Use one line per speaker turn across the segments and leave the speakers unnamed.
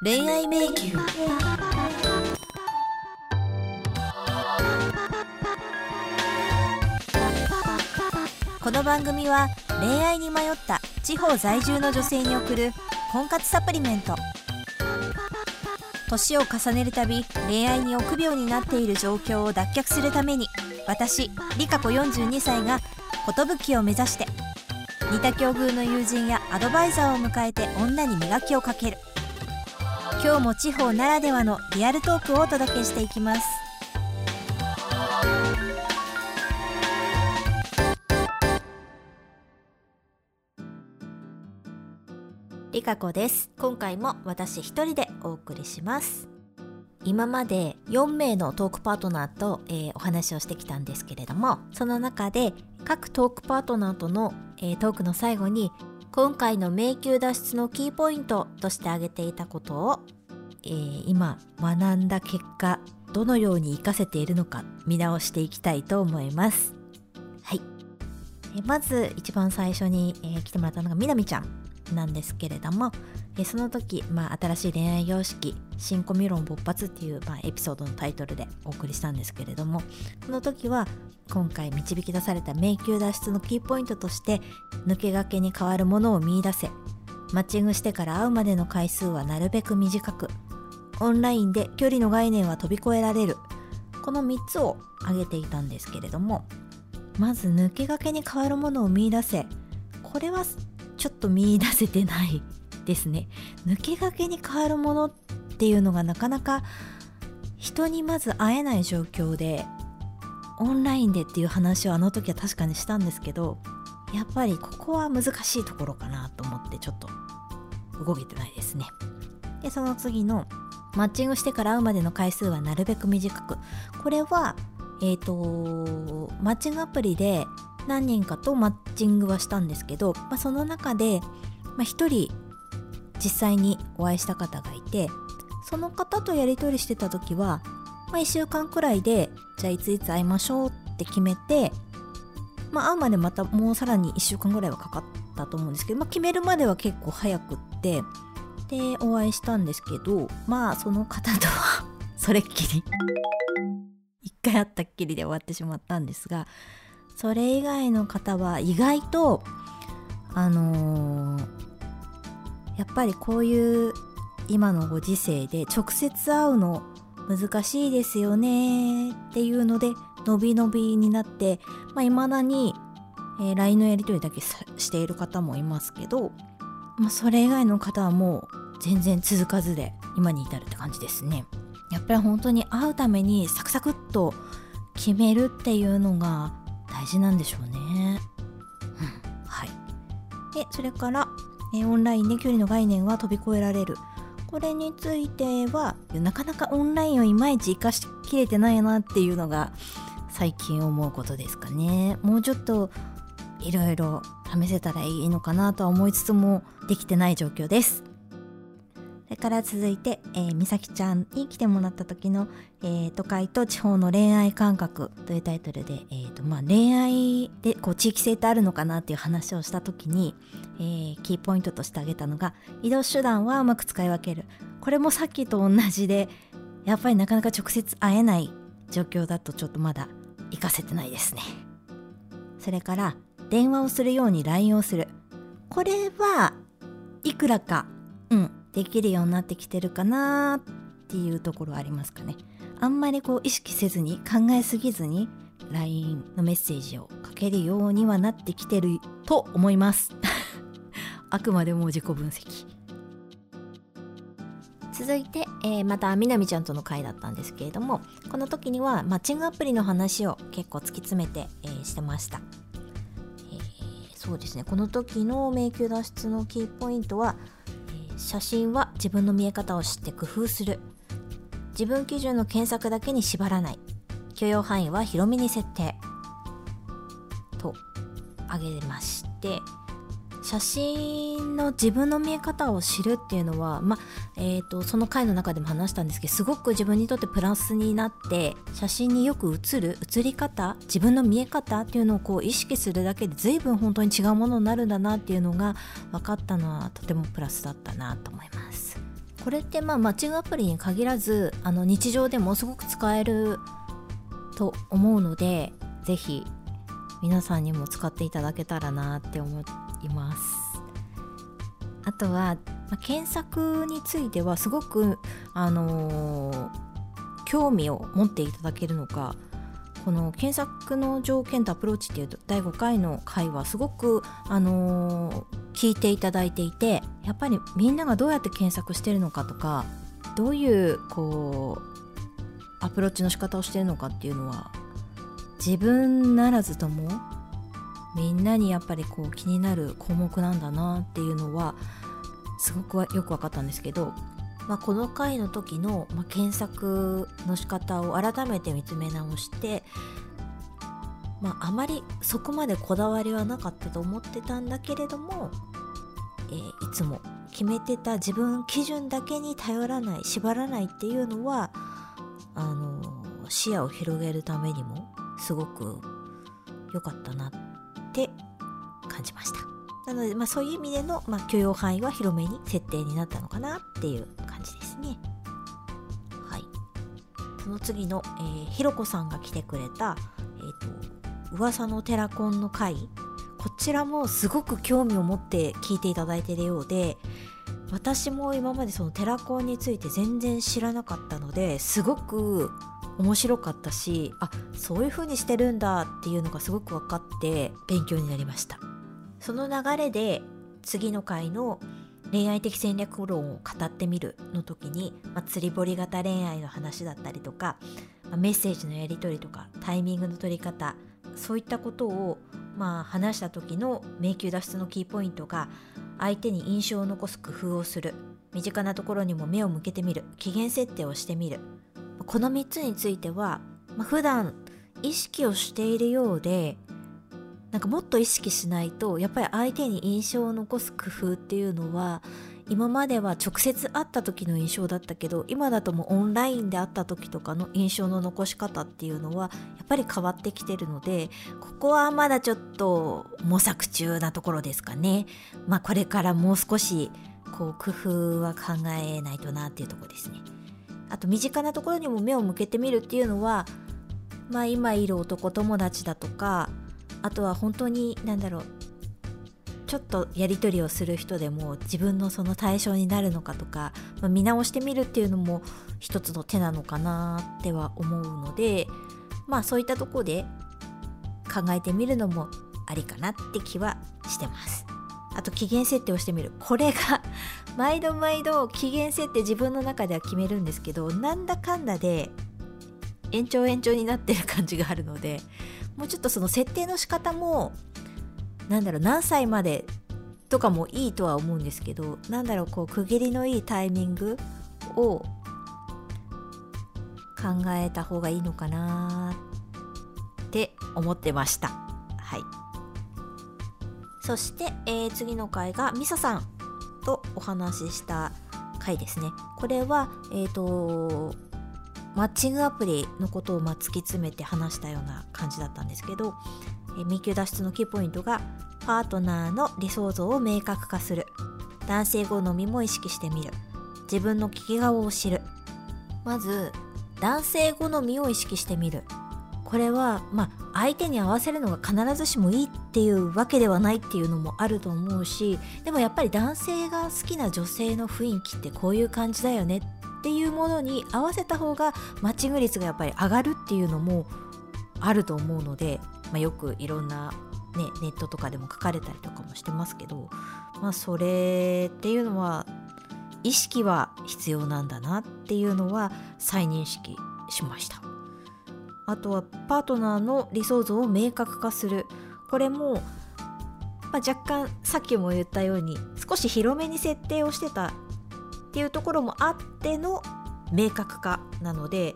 恋愛迷宮。この番組は恋愛に迷った地方在住の女性に送る婚活サプリメント。年を重ねるたび恋愛に臆病になっている状況を脱却するために私リカ子42歳が寿を目指して似た境遇の友人やアドバイザーを迎えて女に磨きをかける。今日も地方ならではのリアルトークをお届けしていきます。リカ子です。今回も私一人でお送りします。今まで4名のトークパートナーと、えー、お話をしてきたんですけれどもその中で各トークパートナーとの、えー、トークの最後に今回の迷宮脱出のキーポイントとして挙げていたことを、えー、今学んだ結果どのように活かせているのか見直していきたいと思います。はい、えまず一番最初に、え来てもらったのがみなみちゃん。なんですけれども、えその時、まあ、新しい恋愛様式「新コミュ論勃発」っていう、まあ、エピソードのタイトルでお送りしたんですけれどもその時は今回導き出された迷宮脱出のキーポイントとして抜け駆けに変わるものを見いだせマッチングしてから会うまでの回数はなるべく短くオンラインで距離の概念は飛び越えられるこの3つを挙げていたんですけれどもまず抜け駆けに変わるものを見いだせこれはちょっと見いだせてないですね。抜け駆けに変わるものっていうのがなかなか人にまず会えない状況でオンラインでっていう話をあの時は確かにしたんですけどやっぱりここは難しいところかなと思ってちょっと動けてないですね。でその次のマッチングしてから会うまでの回数はなるべく短く。これはえっ、ー、とマッチングアプリで何人かとマッチングはしたんですけど、まあ、その中で、まあ、1人実際にお会いした方がいてその方とやり取りしてた時は、まあ、1週間くらいでじゃあいついつ会いましょうって決めて、まあ、会うまでまたもうさらに1週間ぐらいはかかったと思うんですけど、まあ、決めるまでは結構早くってでお会いしたんですけどまあその方とは それっきり一回会ったっきりで終わってしまったんですがそれ以外の方は意外とあのー、やっぱりこういう今のご時世で直接会うの難しいですよねっていうので伸び伸びになってまあ、未だに、えー、LINE のやり取りだけしている方もいますけど、まあ、それ以外の方はもう全然続かずで今に至るって感じですね。やっぱり本当に会うためにサクサクっと決めるっていうのが大事なんでしょうね。うん、はい。で、それから、えオンラインで距離の概念は飛び越えられる。これについては、なかなかオンラインをいまいち活かしきれてないなっていうのが最近思うことですかね。もうちょっといろいろ試せたらいいのかなとは思いつつもできてない状況です。から続いて、えー、みさきちゃんに来てもらった時の、えー、都会と地方の恋愛感覚というタイトルで、えーとまあ、恋愛でこう地域性ってあるのかなっていう話をした時に、えー、キーポイントとして挙げたのが移動手段はうまく使い分ける。これもさっきと同じでやっぱりなかなか直接会えない状況だとちょっとまだ活かせてないですね。それから電話をするように LINE をする。これはいくらかうんできるようになってきてるかなっていうところありますかね。あんまりこう意識せずに考えすぎずに LINE のメッセージをかけるようにはなってきてると思います。あくまでも自己分析。続いて、えー、またみなみちゃんとの回だったんですけれどもこの時にはマッチングアプリの話を結構突き詰めて、えー、してました、えー、そうですね。この時の迷宮脱出のキーポイントは写真は自分の見え方を知って工夫する。自分基準の検索だけに縛らない。許容範囲は広めに設定。と挙げまして。写真の自分の見え方を知るっていうのは、まえーと、その回の中でも話したんですけどすごく自分にとってプラスになって写真によく写る写り方自分の見え方っていうのをこう意識するだけで随分本当に違うものになるんだなっていうのが分かったのはとてもプラスだったなと思います。これってまあマッチングアプリに限らずあの日常でもすごく使えると思うので是非皆さんにも使っていただけたらなって思っています。あとは、まあ、検索についてはすごくあのー、興味を持っていただけるのかこの検索の条件とアプローチっていうと第5回の回はすごく、あのー、聞いていただいていてやっぱりみんながどうやって検索してるのかとかどういうこうアプローチの仕方をしてるのかっていうのは自分ならずともみんなにやっぱりこう気になる項目なんだなっていうのはすごくよく分かったんですけどまあ、この回の時の、まあ、検索の仕方を改めて見つめ直して、まあ、あまりそこまでこだわりはなかったと思ってたんだけれども、えー、いつも決めてた自分基準だけに頼らない縛らないっていうのはあの視野を広げるためにもすごく良かったなってって感じました。なので、まあ、そういう意味での、まあ、許容範囲は広めに設定になったのかなっていう感じですね。はい。その次の、えー、ひろこさんが来てくれた、えっ、ー、と、噂のテラコンの回。こちらもすごく興味を持って聞いていただいているようで、私も今までそのテラコンについて全然知らなかったのですごく面白かったしあそういう風にしてるんだっていうのがすごく分かって勉強になりました。その流れで次の回の恋愛的戦略論を語ってみるの時に、まあ、釣り堀型恋愛の話だったりとか、まあ、メッセージのやり取りとかタイミングの取り方そういったことを、まあ、話した時の迷宮脱出のキーポイントが相手に印象を残す工夫をする。身近なところにも目を向けてみる。期限設定をしてみる。この3つについては、まあ、普段意識をしているようでなんかもっと意識しないとやっぱり相手に印象を残す工夫っていうのは今までは直接会った時の印象だったけど今だともうオンラインで会った時とかの印象の残し方っていうのはやっぱり変わってきてるのでここはまだちょっと模索中なところですかね。まあこれからもう少しこう工夫は考えないとなっていうとこですね。あと身近なところにも目を向けてみるっていうのはまあ今いる男友達だとかあとは本当に何だろうちょっとやり取りをする人でも自分のその対象になるのかとか、まあ、見直してみるっていうのも一つの手なのかなっては思うのでまあそういったとこで考えてみるのもありかなって気はしてます。あと期限設定をしてみる。これが 毎度毎度期限設定自分の中では決めるんですけどなんだかんだで延長延長になってる感じがあるのでもうちょっとその設定の仕方もなんだろう何歳までとかもいいとは思うんですけどなんだろうこう区切りのいいタイミングを考えた方がいいのかなって思ってましたはいそして、えー、次の回がミサさんとお話しした回ですね。これはえっ、ー、とマッチングアプリのことをま突き詰めて話したような感じだったんですけど、え未休脱出のキーポイントがパートナーの理想像を明確化する。男性好みも意識してみる。自分の利き顔を知る。まず男性好みを意識してみる。これはまあ相手に合わせるのが必ずしもいいっていうわけではないっていうのもあると思うしでもやっぱり男性が好きな女性の雰囲気ってこういう感じだよねっていうものに合わせた方がマッチング率がやっぱり上がるっていうのもあると思うので、まあ、よくいろんな、ね、ネットとかでも書かれたりとかもしてますけど、まあ、それっていうのは意識は必要なんだなっていうのは再認識しました。あとはパートナーの理想像を明確化する。これも、まあ、若干さっきも言ったように少し広めに設定をしてたっていうところもあっての明確化なので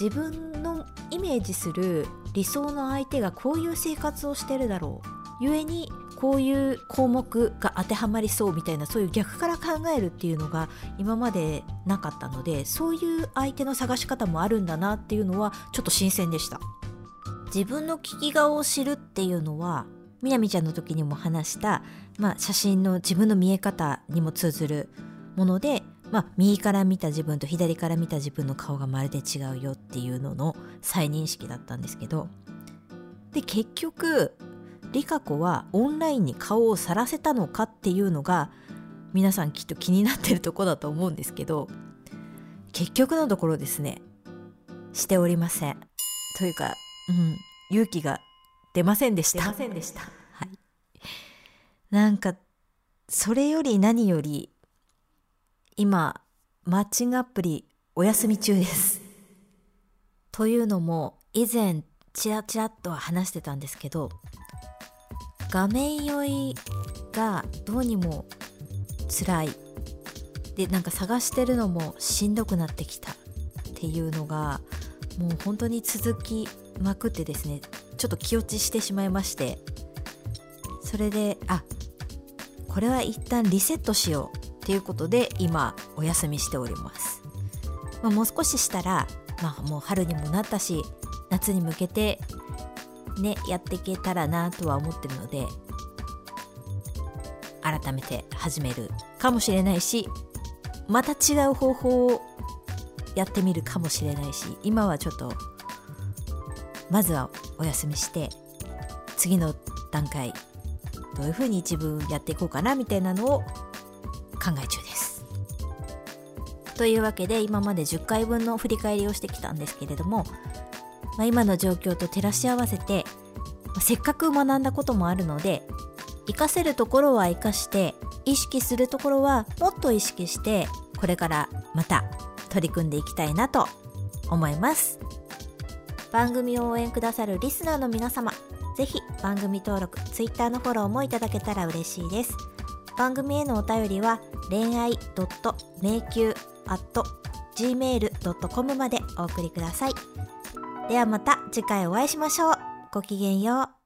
自分のイメージする理想の相手がこういう生活をしてるだろう。ゆえにこういう項目が当てはまりそうみたいなそういう逆から考えるっていうのが今までなかったのでそういう相手の探し方もあるんだなっていうのはちょっと新鮮でした。自分の聞き顔を知るっていうのはみなみちゃんの時にも話した、まあ、写真の自分の見え方にも通ずるものでまあ右から見た自分と左から見た自分の顔がまるで違うよっていうのの再認識だったんですけど。で結局リカ子はオンラインに顔をさらせたのかっていうのが皆さんきっと気になってるとこだと思うんですけど結局のところですねしておりません。というか、うん、勇気が出ませんでした。
出ませんでした。
はい。なんかそれより何より今マッチングアプリお休み中です。というのも以前チラチラっとは話してたんですけど画面酔いがどうにも辛い。でなんか探してるのもしんどくなってきたっていうのがもう本当に続きまくってですねちょっと気落ちしてしまいまして。それであこれは一旦リセットしようっていうことで今お休みしております、まあ、もう少ししたら、まあ、もう春にもなったし夏に向けてねやっていけたらなとは思ってるので改めて始めるかもしれないしまた違う方法をやってみるかもしれないし今はちょっとまずはお休みして次の段階どういうふうに自分やっていこうかなみたいなのを考え中です。というわけで今まで10回分の振り返りをしてきたんですけれども、まあ、今の状況と照らし合わせて、まあ、せっかく学んだこともあるので活かせるところは活かして意識するところはもっと意識してこれからまた取り組んでいきたいなと思います。番組を応援くださるリスナーの皆様ぜひ番組登録 Twitter のフォローもいただけたら嬉しいです。番組へのお便りは恋愛迷宮 gmail.com までお送りください。ではまた次回お会いしましょう。ごきげんよう。